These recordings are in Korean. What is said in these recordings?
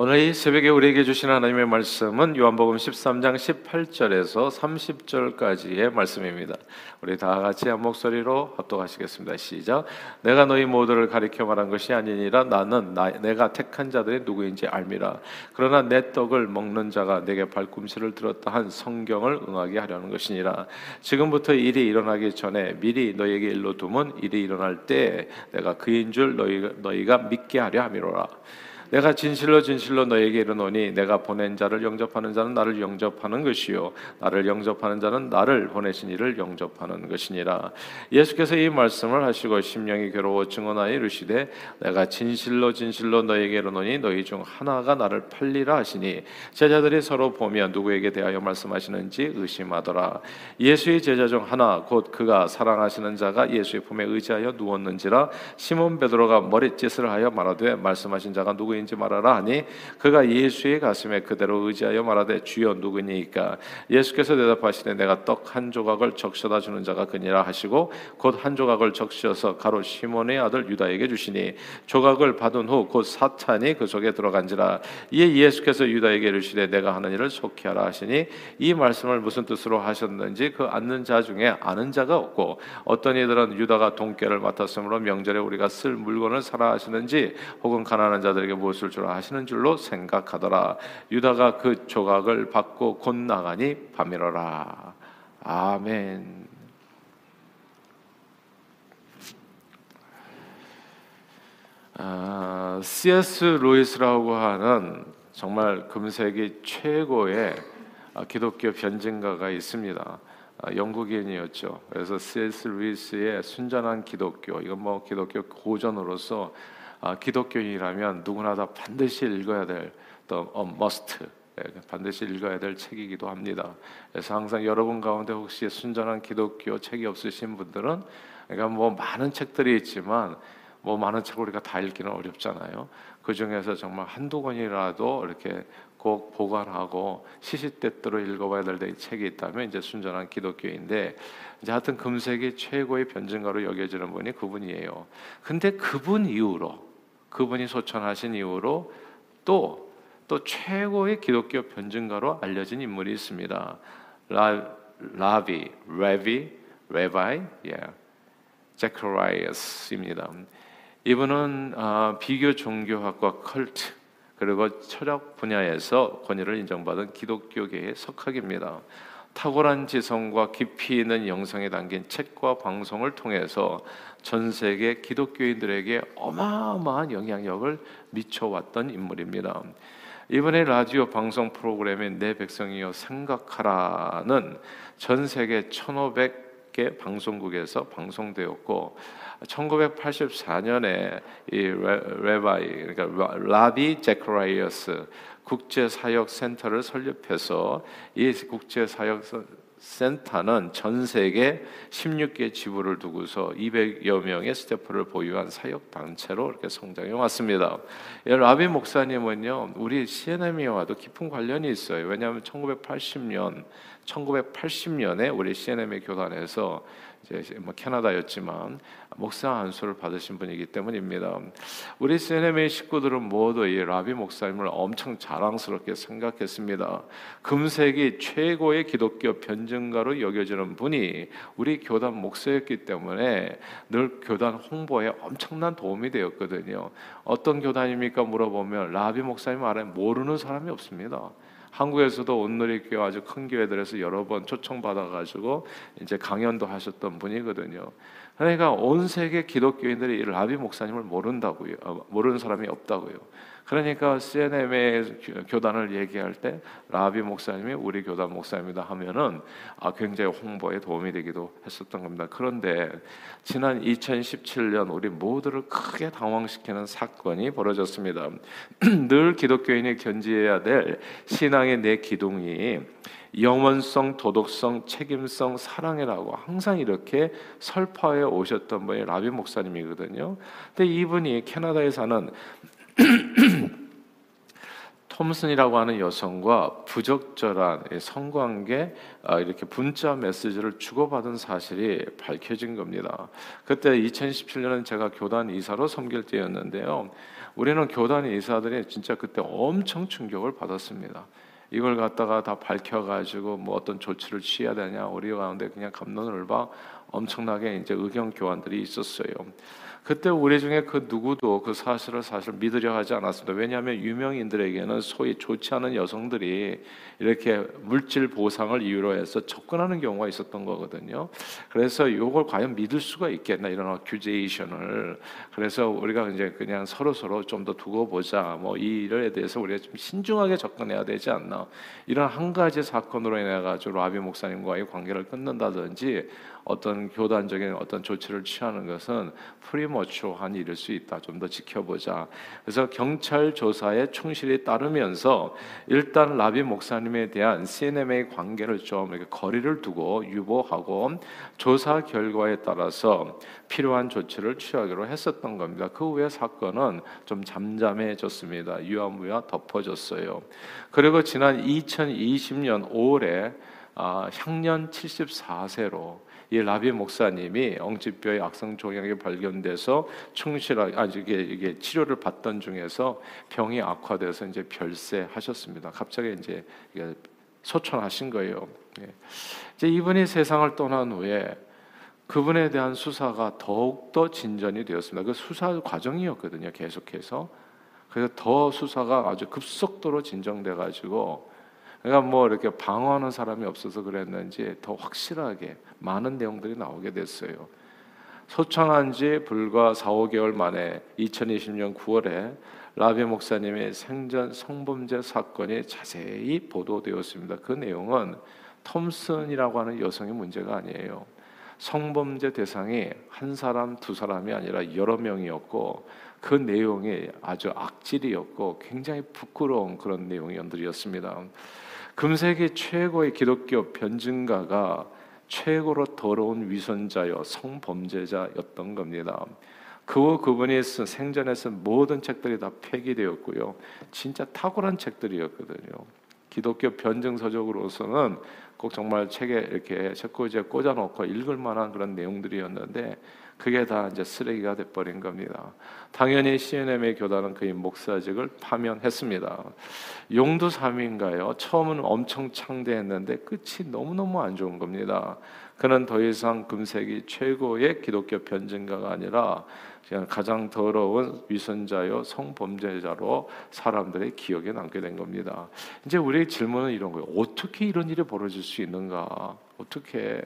오늘 이 새벽에 우리에게 주신 하나님의 말씀은 요한복음 13장 18절에서 30절까지의 말씀입니다. 우리 다 같이 한 목소리로 합독하시겠습니다. 시작. 내가 너희 모두를 가리켜 말한 것이 아니니라 나는 나, 내가 택한 자들이 누구인지 알미라. 그러나 내 떡을 먹는 자가 내게 발꿈치를 들었다 한 성경을 응하게 하려는 것이니라. 지금부터 일이 일어나기 전에 미리 너희에게 일러 두면 일이 일어날 때 내가 그인 줄 너희, 너희가 믿게 하려 함이로라. 내가 진실로 진실로 너에게 이르노니 내가 보낸 자를 영접하는 자는 나를 영접하는 것이요. 나를 영접하는 자는 나를 보내신 이를 영접하는 것이니라. 예수께서 이 말씀을 하시고 심령이 괴로워 증언하여 이르시되 내가 진실로 진실로 너에게 이르노니 너희 중 하나가 나를 팔리라 하시니 제자들이 서로 보며 누구에게 대하여 말씀하시는지 의심하더라. 예수의 제자 중 하나 곧 그가 사랑하시는 자가 예수의 품에 의지하여 누웠는지라 시몬 베드로가 머릿짓을 하여 말하되 말씀하신 자가 누구 누구인지 말하라 하니 그가 예수의 가슴에 그대로 의지하여 말하되 주여 누구니까? 예수께서 대답하시되 내가 떡 한 조각을 적셔다 주는 자가 그니라 하시고 곧 한 조각을 적셔서 가로 시몬의 아들 유다에게 주시니 조각을 받은 후 곧 사탄이 그 속에 들어간지라. 이에 예수께서 유다에게 이르시되 내가 하는 일을 속히 하라 하시니 이 말씀을 무슨 뜻으로 하셨는지 그 앉는 자 중에 아는 자가 없고 어떤 이들은 유다가 돈깨를 맡았으므로 명절에 우리가 쓸 물건을 사라 하시는지 혹은 가난한 자들에게 무 엇을 주라 하시는 줄로 생각하더라. 유다가 그 조각을 받고 곧 나가니 밤이로라. 아멘. 아, C.S. 루이스라고 하는 정말 금세기 최고의 아, 기독교 변증가가 있습니다. 아, 영국인이었죠. 그래서 C.S. 루이스의 순전한 기독교, 이건 뭐 기독교 고전으로서 아, 기독교인이라면 누구나 다 반드시 읽어야 될또 어, must 예, 반드시 읽어야 될 책이기도 합니다. 그래서 항상 여러분 가운데 혹시 순전한 기독교 책이 없으신 분들은 그러니까 뭐 많은 책들이 있지만 뭐 많은 책 우리가 다 읽기는 어렵잖아요. 그 중에서 정말 한두 권이라도 이렇게 꼭 보관하고 시시때때로 읽어봐야 될 책이 있다면 이제 순전한 기독교인데 이제 하여튼 금세기 최고의 변증가로 여겨지는 분이 그분이에요. 근데 그분 이후로 그분이 소천하신 이후로 또, 또 최고의 기독교 변증가로 알려진 인물이 있습니다. 라, 라비, 레비, 레바이, 예, 제크라이어스입니다. 이분은 어, 비교 종교학과 컬트 그리고 철학 분야에서 권위를 인정받은 기독교계의 석학입니다. 탁월한 지성과 깊이 있는 영성에 담긴 책과 방송을 통해서 전 세계 기독교인들에게 어마어마한 영향력을 미쳐왔던 인물입니다. 이분의 라디오 방송 프로그램인 내 백성이여 생각하라는 전 세계 1,500개 방송국에서 방송되었고 1984년에 이 레바이 그러니까 라비 제크라이어스 국제사역센터를 설립해서 이 국제사역 센터는 전 세계 16개 지부를 두고서 200여 명의 스태프를 보유한 사역 단체로 이렇게 성장해 왔습니다. 라비 목사님은요, 우리 CNM와도 깊은 관련이 있어요. 왜냐하면 1980년, 1980년에 우리 CNM의 교단에서 이제 뭐 캐나다였지만 목사 안수를 받으신 분이기 때문입니다. 우리 세네메 식구들은 모두 이 라비 목사님을 엄청 자랑스럽게 생각했습니다. 금세기 최고의 기독교 변증가로 여겨지는 분이 우리 교단 목사였기 때문에 늘 교단 홍보에 엄청난 도움이 되었거든요. 어떤 교단입니까 물어보면 라비 목사님 아래 모르는 사람이 없습니다. 한국에서도 온누리 교회 아주 큰 교회들에서 여러 번 초청 받아가지고 이제 강연도 하셨던 분이거든요. 그러니까 온 세계 기독교인들이 라비 목사님을 모른다고요. 어, 모르는 사람이 없다고요. 그러니까 CNM의 교단을 얘기할 때 라비 목사님이 우리 교단 목사입니다 하면은 아 굉장히 홍보에 도움이 되기도 했었던 겁니다. 그런데 지난 2017년 우리 모두를 크게 당황시키는 사건이 벌어졌습니다. 늘 기독교인이 견지해야 될 신앙의 내 기둥이 영원성, 도덕성, 책임성, 사랑이라고 항상 이렇게 설파해 오셨던 분이 라비 목사님이거든요. 근데 이분이 캐나다에 사는 톰슨이라고 하는 여성과 부적절한 성관계 아, 이렇게 문자 메시지를 주고받은 사실이 밝혀진 겁니다. 그때 2017년은 제가 교단 이사로 섬길 때였는데요. 우리는 교단 이사들이 진짜 그때 엄청 충격을 받았습니다. 이걸 갖다가 다 밝혀가지고 뭐 어떤 조치를 취해야 되냐 우리 가운데 그냥 감론을 봐 엄청나게 이제 의견 교환들이 있었어요. 그때 우리 중에 그 누구도 그 사실을 사실 믿으려 하지 않았습니다. 왜냐하면 유명인들에게는 소위 좋지 않은 여성들이 이렇게 물질 보상을 이유로 해서 접근하는 경우가 있었던 거거든요. 그래서 이걸 과연 믿을 수가 있겠나 이런 어큐제이션을 그래서 우리가 이제 그냥 서로 서로 좀 더 두고 보자 뭐 이 일에 대해서 우리가 좀 신중하게 접근해야 되지 않나 이런 한 가지 사건으로 인해 가지고 라비 목사님과의 관계를 끊는다든지 어떤 교단적인 어떤 조치를 취하는 것은 프리머추한 일일 수 있다. 좀 더 지켜보자. 그래서 경찰 조사에 충실히 따르면서 일단 라비 목사님에 대한 CNM의 관계를 좀 이렇게 거리를 두고 유보하고 조사 결과에 따라서 필요한 조치를 취하기로 했었던 겁니다. 그 후에 사건은 좀 잠잠해졌습니다. 유야무야 덮어졌어요. 그리고 지난 2020년 5월에 아, 향년 74세로 이 라비 목사님이 엉치뼈의 악성 종양이 발견돼서 충실하게 아 이게 이게 치료를 받던 중에서 병이 악화돼서 이제 별세하셨습니다. 갑자기 이제 소천하신 거예요. 예. 이제 이분이 세상을 떠난 후에 그분에 대한 수사가 더욱 더 진전이 되었습니다. 그 수사 과정이었거든요. 계속해서 그래서 더 수사가 아주 급속도로 진정돼 가지고 그러니까 뭐 이렇게 방어하는 사람이 없어서 그랬는지 더 확실하게 많은 내용들이 나오게 됐어요. 소창한 지 불과 4, 5개월 만에 2020년 9월에 라비 목사님의 생전 성범죄 사건이 자세히 보도되었습니다. 그 내용은 톰슨이라고 하는 여성의 문제가 아니에요. 성범죄 대상이 한 사람, 두 사람이 아니라 여러 명이었고 그 내용이 아주 악질이었고 굉장히 부끄러운 그런 내용이었습니다. 금세기 최고의 기독교 변증가가 최고로 더러운 위선자여 성범죄자였던 겁니다. 그 그분이 쓴 생전에 쓴 모든 책들이 다 폐기되었고요. 진짜 탁월한 책들이었거든요. 기독교 변증서적으로서는 꼭 정말 책에 이렇게 책꽂이에 꽂아놓고 읽을 만한 그런 내용들이었는데 그게 다 이제 쓰레기가 돼버린 겁니다. 당연히 CNM의 교단은 그의 목사직을 파면했습니다. 용두삼인가요? 처음은 엄청 창대했는데 끝이 너무너무 안 좋은 겁니다. 그는 더 이상 금세기 최고의 기독교 변증가가 아니라 가장 더러운 위선자요 성범죄자로 사람들의 기억에 남게 된 겁니다. 이제 우리의 질문은 이런 거예요. 어떻게 이런 일이 벌어질 수 있는가? 어떻게?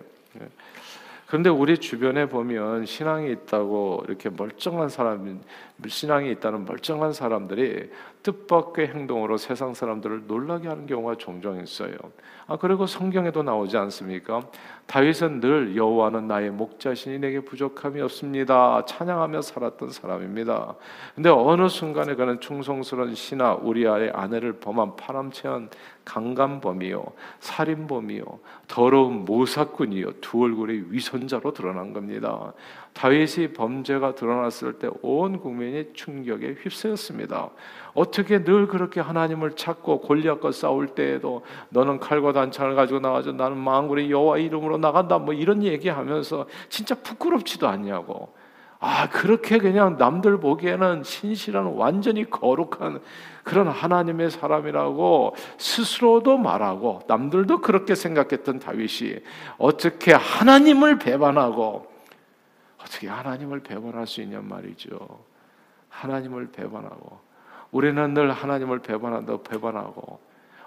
그런데 우리 주변에 보면 신앙이 있다고 이렇게 멀쩡한 사람, 신앙이 있다는 멀쩡한 사람들이 뜻밖의 행동으로 세상 사람들을 놀라게 하는 경우가 종종 있어요. 아 그리고 성경에도 나오지 않습니까? 다윗은 늘 여호와는 나의 목자신이 내게 부족함이 없습니다. 찬양하며 살았던 사람입니다. 근데 어느 순간에 그는 충성스러운 신하 우리아의 아내를 범한 파람체한 강간범이요 살인범이요 더러운 모사꾼이요 두 얼굴의 위선자로 드러난 겁니다. 다윗이 범죄가 드러났을 때 온 국민이 충격에 휩싸였습니다. 어떻게 늘 그렇게 하나님을 찾고 골리앗과 싸울 때에도 너는 칼과 단창을 가지고 나가서 나는 망군의 여호와 이름으로 나간다 뭐 이런 얘기하면서 진짜 부끄럽지도 않냐고. 아 그렇게 그냥 남들 보기에는 신실한 완전히 거룩한 그런 하나님의 사람이라고 스스로도 말하고 남들도 그렇게 생각했던 다윗이 어떻게 하나님을 배반하고 어떻게 하나님을 배반할 수 있냔 말이죠. 하나님을 배반하고 우리는 늘 하나님을 배반한다고 배반하고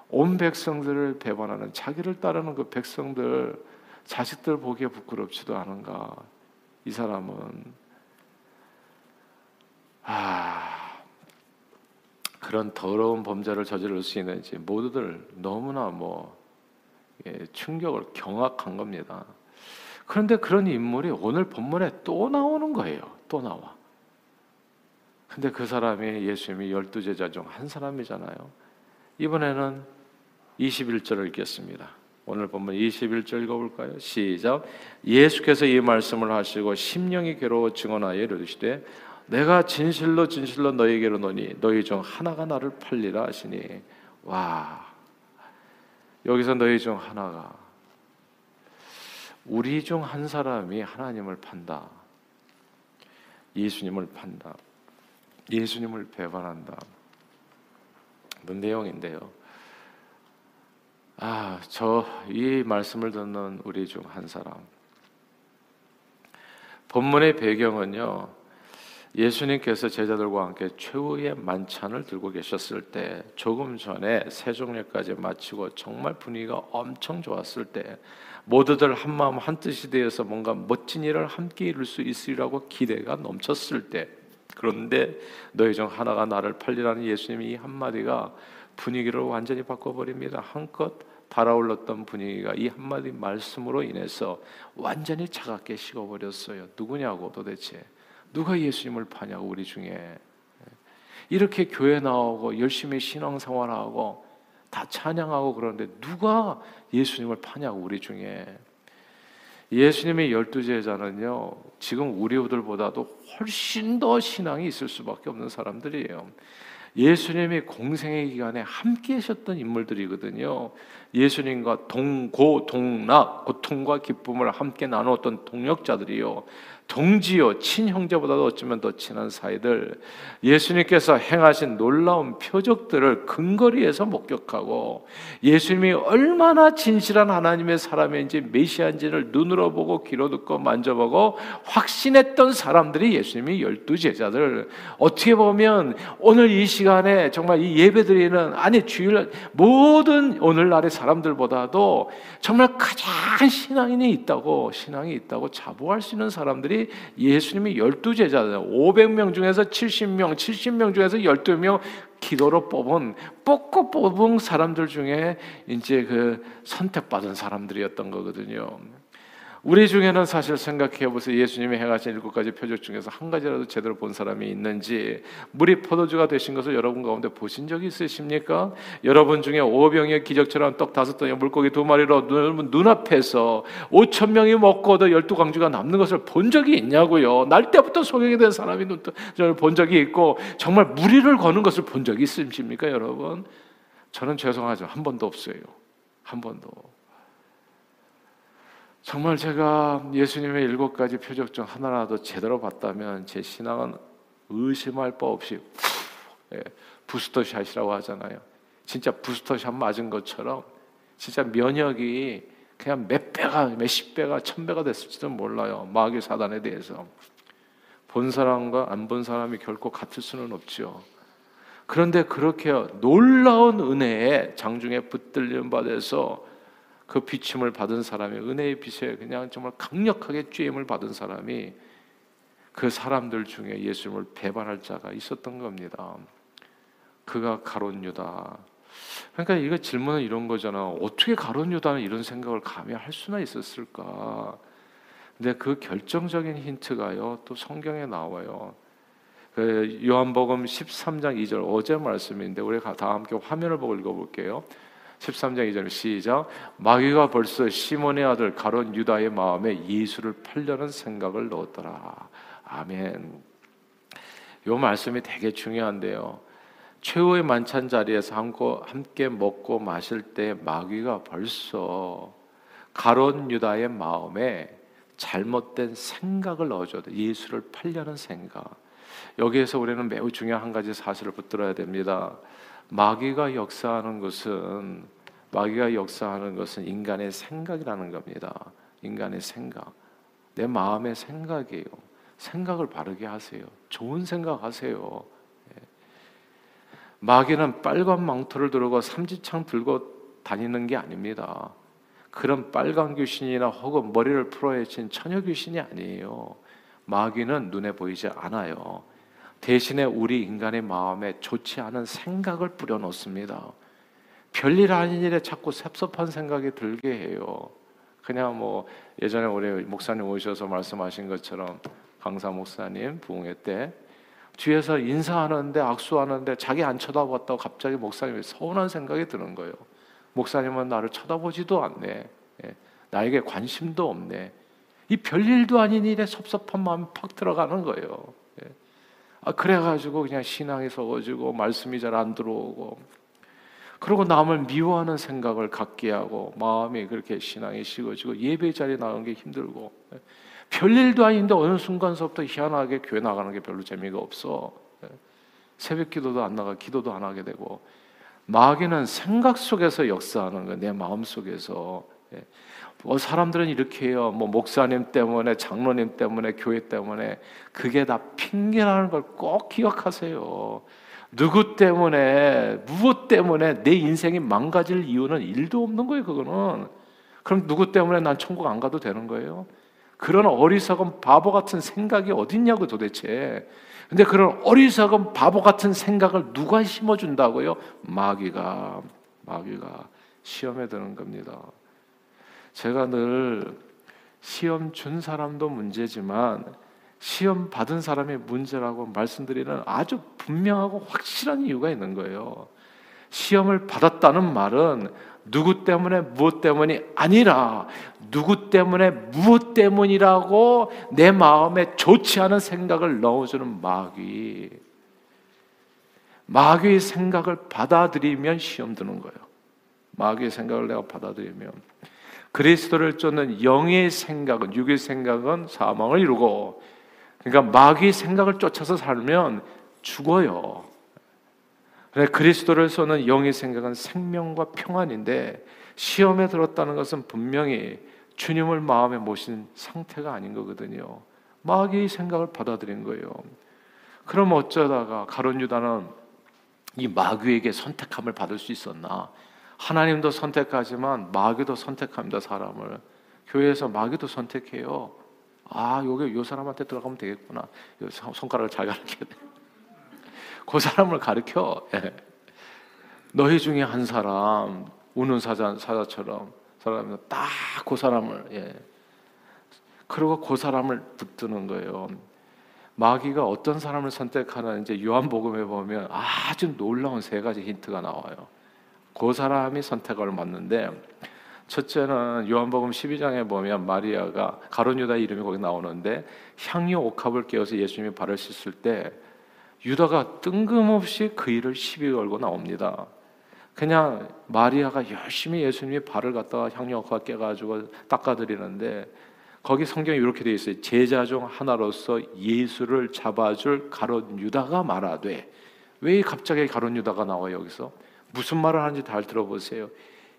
온 백성들을 배반하는 자기를 따르는 그 백성들 자식들 보기에 부끄럽지도 않은가? 이 사람은 아 그런 더러운 범죄를 저지를 수 있는지 모두들 너무나 뭐 예, 충격을 경악한 겁니다. 그런데 그런 인물이 오늘 본문에 또 나오는 거예요. 또 나와. 근데 그 사람이 예수님이 열두 제자 중 한 사람이잖아요. 이번에는 21절을 읽겠습니다. 오늘 본문 21절 읽어볼까요? 시작. 예수께서 이 말씀을 하시고 심령이 괴로워 증언하여 이르시되 내가 진실로 진실로 너희에게로 노니 너희 중 하나가 나를 팔리라 하시니 와 여기서 너희 중 하나가 우리 중 한 사람이 하나님을 판다. 예수님을 판다. 예수님을 배반한다. 그 내용인데요. 아, 저 이 말씀을 듣는 우리 중 한 사람. 본문의 배경은요. 예수님께서 제자들과 함께 최후의 만찬을 들고 계셨을 때 조금 전에 세종례까지 마치고 정말 분위기가 엄청 좋았을 때 모두들 한 마음 한 뜻이 되어서 뭔가 멋진 일을 함께 이룰 수 있으리라고 기대가 넘쳤을 때 그런데 너희 중 하나가 나를 팔리라는 예수님이 이 한마디가 분위기를 완전히 바꿔버립니다. 한껏 달아올랐던 분위기가 이 한마디 말씀으로 인해서 완전히 차갑게 식어버렸어요. 누구냐고 도대체 누가 예수님을 파냐고 우리 중에 이렇게 교회 나오고 열심히 신앙생활하고 다 찬양하고 그러는데 누가 예수님을 파냐고 우리 중에 예수님의 열두 제자는요 지금 우리들보다도 훨씬 더 신앙이 있을 수밖에 없는 사람들이에요. 예수님이 공생의 기간에 함께 하셨던 인물들이거든요. 예수님과 동고 동락 고통과 기쁨을 함께 나누었던 동역자들이요. 동지요 친형제보다도 어쩌면 더 친한 사이들 예수님께서 행하신 놀라운 표적들을 근거리에서 목격하고 예수님이 얼마나 진실한 하나님의 사람인지 메시아인지를 눈으로 보고 귀로 듣고 만져보고 확신했던 사람들이 예수님이 열두 제자들. 어떻게 보면 오늘 이 시간에 정말 이 예배드리는 아니 주일 모든 오늘날의 사람들보다도 정말 가장 신앙인이 있다고 신앙이 있다고 자부할 수 있는 사람들이 사람들이 예수님이 열두 제자들 500명 중에서 70명, 70명 중에서 12명 기도로 뽑은 뽑고 뽑은 사람들 중에 이제 그 선택받은 사람들이었던 거거든요. 우리 중에는 사실 생각해 보세요. 예수님이 행하신 일곱 가지 표적 중에서 한 가지라도 제대로 본 사람이 있는지 물이 포도주가 되신 것을 여러분 가운데 보신 적이 있으십니까? 여러분 중에 오병의 기적처럼 떡 다섯 덩이 물고기 두 마리로 눈앞에서 오천 명이 먹고도 열두 광주가 남는 것을 본 적이 있냐고요. 날 때부터 소경이 된 사람이 본 적이 있고 정말 무리를 거는 것을 본 적이 있으십니까, 여러분? 저는 죄송하죠. 한 번도 없어요. 한 번도. 정말 제가 예수님의 일곱 가지 표적 중 하나라도 제대로 봤다면 제 신앙은 의심할 바 없이 예, 부스터샷이라고 하잖아요. 진짜 부스터샷 맞은 것처럼 진짜 면역이 그냥 몇 배가 몇십 배가 천 배가 됐을지도 몰라요. 마귀 사단에 대해서 본 사람과 안 본 사람이 결코 같을 수는 없죠. 그런데 그렇게 놀라운 은혜에 장중에 붙들림 받아서 그 비침을 받은 사람이 은혜의 빛에 그냥 정말 강력하게 쬐임을 받은 사람이 그 사람들 중에 예수님을 배반할 자가 있었던 겁니다. 그가 가론 유다. 그러니까 이거 질문은 이런 거잖아. 어떻게 가론 유다는 이런 생각을 감히 할 수나 있었을까? 근데 그 결정적인 힌트가요. 또 성경에 나와요. 그 요한복음 13장 2절 어제 말씀인데 우리 다 함께 화면을 보고 읽어볼게요. 13장 2절 시작 마귀가 벌써 시몬의 아들 가론 유다의 마음에 예수를 팔려는 생각을 넣었더라. 아멘. 요 말씀이 되게 중요한데요. 최후의 만찬 자리에서 함께 먹고 마실 때 마귀가 벌써 가론 유다의 마음에 잘못된 생각을 넣어줘야 돼. 예수를 팔려는 생각. 여기에서 우리는 매우 중요한 한 가지 사실을 붙들어야 됩니다. 마귀가 역사하는 것은 마귀가 역사하는 것은 인간의 생각이라는 겁니다. 인간의 생각. 내 마음의 생각이에요. 생각을 바르게 하세요. 좋은 생각 하세요. 예. 마귀는 빨간 망토를 들고 삼지창 들고 다니는 게 아닙니다. 그런 빨간 귀신이나 혹은 머리를 풀어헤친 처녀 귀신이 아니에요. 마귀는 눈에 보이지 않아요. 대신에 우리 인간의 마음에 좋지 않은 생각을 뿌려놓습니다. 별일 아닌 일에 자꾸 섭섭한 생각이 들게 해요. 그냥 뭐 예전에 우리 목사님 오셔서 말씀하신 것처럼 강사 목사님 부흥회 때 뒤에서 인사하는데 악수하는데 자기 안 쳐다봤다고 갑자기 목사님이 서운한 생각이 드는 거예요. 목사님은 나를 쳐다보지도 않네. 예. 나에게 관심도 없네. 이 별일도 아닌 일에 섭섭한 마음이 팍 들어가는 거예요. 예. 아, 그래가지고 그냥 신앙이 적어지고 말씀이 잘 안 들어오고 그리고 남을 미워하는 생각을 갖게 하고 마음이 그렇게 신앙이 식어지고 예배 자리에 나가는 게 힘들고 별일도 아닌데 어느 순간서부터 희한하게 교회 나가는 게 별로 재미가 없어. 새벽 기도도 안 나가 기도도 안 하게 되고 마귀는 생각 속에서 역사하는 거예요. 내 마음 속에서. 예. 뭐 사람들은 이렇게 해요. 뭐 목사님 때문에 장로님 때문에 교회 때문에 그게 다 핑계라는 걸 꼭 기억하세요. 누구 때문에 무엇 때문에 내 인생이 망가질 이유는 일도 없는 거예요. 그거는 그럼 누구 때문에 난 천국 안 가도 되는 거예요? 그런 어리석은 바보 같은 생각이 어딨냐고 도대체. 근데 그런 어리석은 바보 같은 생각을 누가 심어준다고요? 마귀가 마귀가 시험에 드는 겁니다. 제가 늘 시험 준 사람도 문제지만 시험 받은 사람이 문제라고 말씀드리는 아주 분명하고 확실한 이유가 있는 거예요. 시험을 받았다는 말은 누구 때문에 무엇 때문이 아니라 누구 때문에 무엇 때문이라고 내 마음에 좋지 않은 생각을 넣어주는 마귀. 마귀의 생각을 받아들이면 시험 드는 거예요. 마귀의 생각을 내가 받아들이면 그리스도를 쫓는 영의 생각은 육의 생각은 사망을 이루고 그러니까 마귀의 생각을 쫓아서 살면 죽어요. 그래 그리스도를 쏘는 영의 생각은 생명과 평안인데 시험에 들었다는 것은 분명히 주님을 마음에 모신 상태가 아닌 거거든요. 마귀의 생각을 받아들인 거예요. 그럼 어쩌다가 가론 유다는 이 마귀에게 선택함을 받을 수 있었나? 하나님도 선택하지만 마귀도 선택합니다 사람을. 교회에서 마귀도 선택해요. 아, 여기 요 사람한테 들어가면 되겠구나. 손가락을 잘 가르쳐야 돼. 그 사람을 가르쳐. 예. 너희 중에 한 사람 우는 사자 사자처럼 사람이 딱 그 사람을 예. 그리고 그 사람을 붙드는 거예요. 마귀가 어떤 사람을 선택하는 이제 요한복음에 보면 아주 놀라운 세 가지 힌트가 나와요. 그 사람이 선택을 받는데 첫째는 요한복음 12장에 보면 마리아가 가론 유다 이름이 거기 나오는데 향유 옥합을 깨워서 예수님이 발을 씻을 때 유다가 뜬금없이 그 일을 시비 걸고 나옵니다. 그냥 마리아가 열심히 예수님이 발을 갖다가 향유 옥합 깨가지고 닦아드리는데 거기 성경에 이렇게 되어 있어요. 제자 중 하나로서 예수를 잡아줄 가론 유다가 말하되 왜 갑자기 가론 유다가 나와 여기서 무슨 말을 하는지 잘 들어보세요.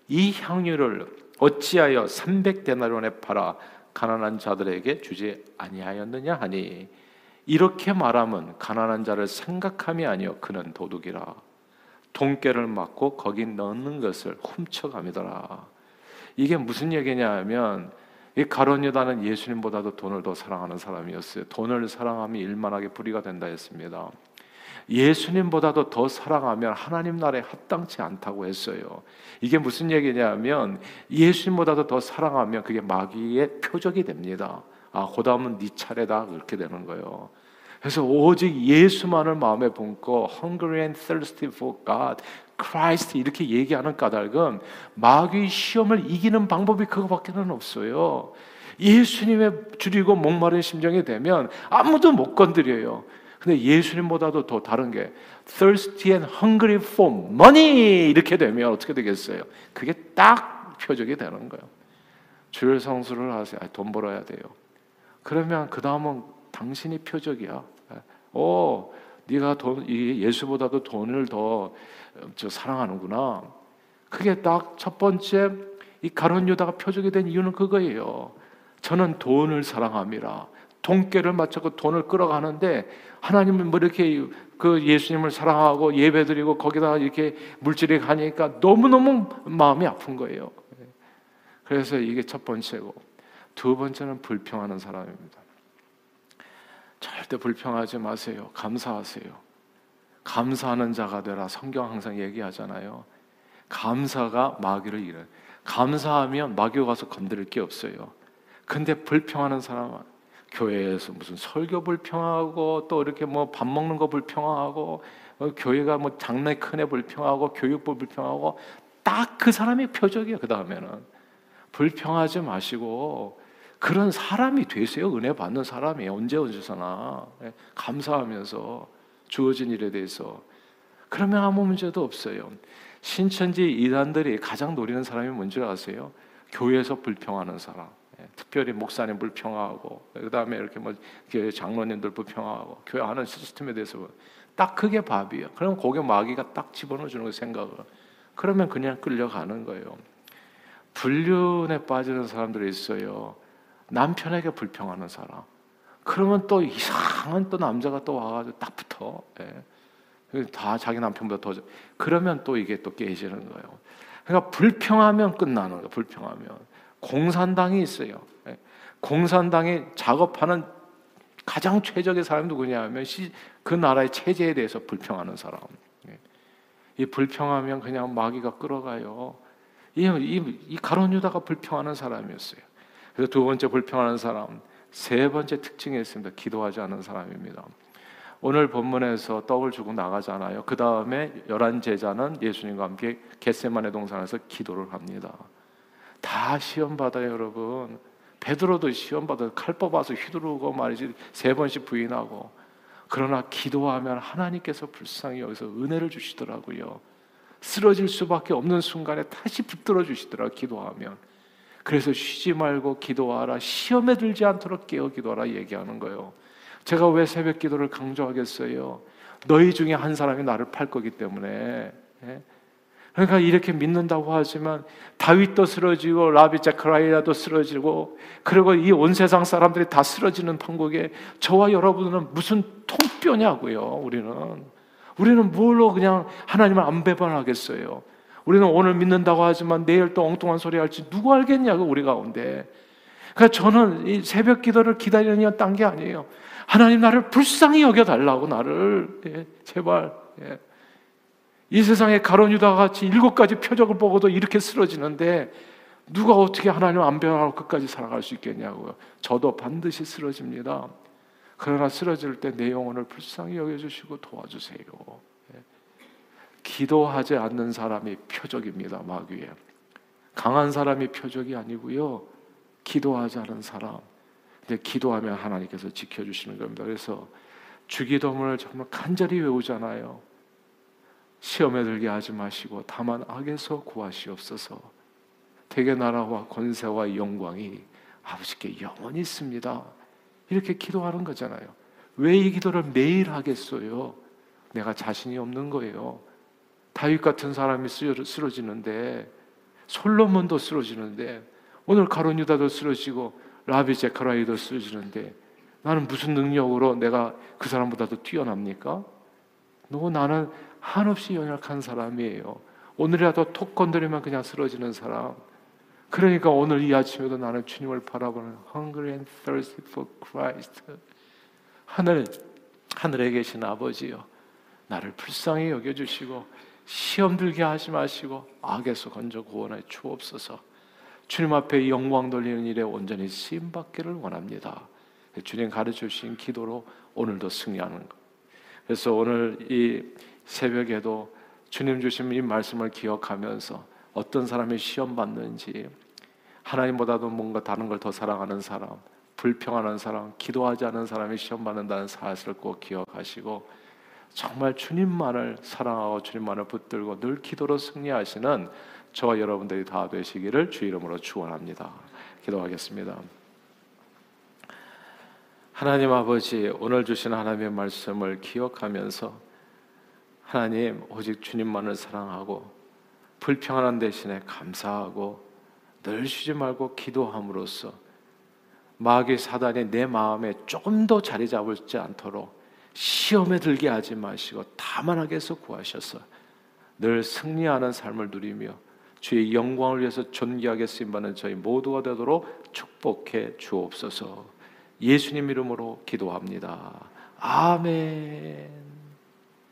이 향유를 어찌하여 300데나리온에 팔아 가난한 자들에게 주지 아니하였느냐 하니 이렇게 말하면 가난한 자를 생각함이 아니요 그는 도둑이라 돈깨를 맞고 거기 넣는 것을 훔쳐가미더라 이게 무슨 얘기냐면 이 가론 유다는 예수님보다도 돈을 더 사랑하는 사람이었어요. 돈을 사랑하면 일만하게 불의가 된다 했습니다. 예수님보다도 더 사랑하면 하나님 나라에 합당치 않다고 했어요. 이게 무슨 얘기냐면 예수님보다도 더 사랑하면 그게 마귀의 표적이 됩니다. 아, 그 다음은 네 차례다 그렇게 되는 거예요. 그래서 오직 예수만을 마음에 품고 hungry and thirsty for God, Christ 이렇게 얘기하는 까닭은 마귀 시험을 이기는 방법이 그거밖에는 없어요. 예수님의 줄이고 목마른 심정이 되면 아무도 못 건드려요. 근데 예수님보다도 더 다른 게 thirsty and hungry for money 이렇게 되면 어떻게 되겠어요? 그게 딱 표적이 되는 거예요. 주일 성수를 하세요. 돈 벌어야 돼요. 그러면 그 다음은 당신이 표적이야. 어, 네가 돈 예수보다도 돈을 더 사랑하는구나. 그게 딱 첫 번째 이 가론 유다가 표적이 된 이유는 그거예요. 저는 돈을 사랑함이라. 돈깨를 맞춰서 돈을 끌어가는데 하나님은 뭐 이렇게 그 예수님을 사랑하고 예배드리고 거기다 이렇게 물질이 가니까 너무너무 마음이 아픈 거예요. 그래서 이게 첫 번째고 두 번째는 불평하는 사람입니다. 절대 불평하지 마세요. 감사하세요. 감사하는 자가 되라. 성경 항상 얘기하잖아요. 감사가 마귀를 이래. 감사하면 마귀가 가서 건드릴 게 없어요. 근데 불평하는 사람은 교회에서 무슨 설교 불평하고 또 이렇게 뭐 밥 먹는 거 불평하고 어, 교회가 뭐 장래 큰애 불평하고 교육부 불평하고 딱 그 사람이 표적이에요. 그 다음에는 불평하지 마시고 그런 사람이 되세요. 은혜 받는 사람이 언제 어디서나 예, 감사하면서 주어진 일에 대해서 그러면 아무 문제도 없어요. 신천지 이단들이 가장 노리는 사람이 뭔지 아세요? 교회에서 불평하는 사람. 예, 특별히 목사님 불평하고 그 다음에 이렇게 뭐 장로님들 불평하고 교회 하는 시스템에 대해서 딱 그게 밥이에요. 그러면 고개 마귀가 딱 집어넣어 주는 거 생각을. 그러면 그냥 끌려가는 거예요. 불륜에 빠지는 사람들이 있어요. 남편에게 불평하는 사람. 그러면 또 이상한 또 남자가 또 와가지고 딱 붙어. 예. 다 자기 남편보다 더. 그러면 또 이게 또 깨지는 거예요. 그러니까 불평하면 끝나는 거예요. 불평하면. 공산당이 있어요. 예. 공산당이 작업하는 가장 최적의 사람이 누구냐면 그 나라의 체제에 대해서 불평하는 사람. 예. 이 불평하면 그냥 마귀가 끌어가요. 이, 이, 이 가론 유다가 불평하는 사람이었어요. 그래서 두 번째 불평하는 사람, 세 번째 특징이 있습니다. 기도하지 않은 사람입니다. 오늘 본문에서 떡을 주고 나가잖아요. 그 다음에 열한 제자는 예수님과 함께 겟세만의 동산에서 기도를 합니다. 다 시험 받아요, 여러분. 베드로도 시험 받아 칼 뽑아서 휘두르고 말이지 세 번씩 부인하고 그러나 기도하면 하나님께서 불쌍히 여기서 은혜를 주시더라고요. 쓰러질 수밖에 없는 순간에 다시 붙들어 주시더라 기도하면. 그래서 쉬지 말고 기도하라. 시험에 들지 않도록 깨어 기도하라 얘기하는 거예요. 제가 왜 새벽 기도를 강조하겠어요? 너희 중에 한 사람이 나를 팔 거기 때문에. 예? 그러니까 이렇게 믿는다고 하지만 다윗도 쓰러지고 라비 자크라이라도 쓰러지고 그리고 이 온 세상 사람들이 다 쓰러지는 판국에 저와 여러분은 무슨 통뼈냐고요. 우리는 우리는 뭘로 그냥 하나님을 안 배반하겠어요. 우리는 오늘 믿는다고 하지만 내일 또 엉뚱한 소리 할지 누구 알겠냐고 우리 가운데. 그러니까 저는 이 새벽 기도를 기다리는 딴 게 아니에요. 하나님 나를 불쌍히 여겨 달라고 나를 예, 제발. 예. 이 세상에 가론 유다 같이 일곱 가지 표적을 보고도 이렇게 쓰러지는데 누가 어떻게 하나님 안 변하고 끝까지 살아갈 수 있겠냐고요. 저도 반드시 쓰러집니다. 그러나 쓰러질 때 내 영혼을 불쌍히 여겨주시고 도와주세요. 예. 기도하지 않는 사람이 표적입니다. 마귀에 강한 사람이 표적이 아니고요. 기도하지 않은 사람. 근데 기도하면 하나님께서 지켜주시는 겁니다. 그래서 주기도문을 정말 간절히 외우잖아요. 시험에 들게 하지 마시고 다만 악에서 구하시옵소서. 대개 나라와 권세와 영광이 아버지께 영원히 있습니다. 이렇게 기도하는 거잖아요. 왜 이 기도를 매일 하겠어요? 내가 자신이 없는 거예요. 다윗 같은 사람이 쓰러지는데 솔로몬도 쓰러지는데 오늘 가론 유다도 쓰러지고 라비 제카라이도 쓰러지는데 나는 무슨 능력으로 내가 그 사람보다도 뛰어납니까? 너 나는 한없이 연약한 사람이에요. 오늘이라도 톡 건드리면 그냥 쓰러지는 사람. 그러니까 오늘 이 아침에도 나는 주님을 바라보는 hungry and thirsty for Christ. 하늘 하늘에 계신 아버지요. 나를 불쌍히 여겨 주시고 시험 들게 하지 마시고 악에서 건져 구원해 주옵소서. 주님 앞에 영광 돌리는 일에 온전히 쓰임 받기를 원합니다. 주님 가르쳐 주신 기도로 오늘도 승리하는 것. 그래서 오늘 이 새벽에도 주님 주신 이 말씀을 기억하면서 어떤 사람이 시험 받는지 하나님보다도 뭔가 다른 걸 더 사랑하는 사람, 불평하는 사람, 기도하지 않은 사람이 시험 받는다는 사실을 꼭 기억하시고 정말 주님만을 사랑하고 주님만을 붙들고 늘 기도로 승리하시는 저와 여러분들이 다 되시기를 주 이름으로 축원합니다. 기도하겠습니다. 하나님 아버지 오늘 주신 하나님의 말씀을 기억하면서 하나님 오직 주님만을 사랑하고 불평하는 대신에 감사하고 늘 쉬지 말고 기도함으로써 마귀 사단이 내 마음에 조금 더 자리 잡지 않도록 시험에 들게 하지 마시고 다만 하게서 구하셔서 늘 승리하는 삶을 누리며 주의 영광을 위해서 존귀하게 쓰임받는 저희 모두가 되도록 축복해 주옵소서 예수님 이름으로 기도합니다. 아멘.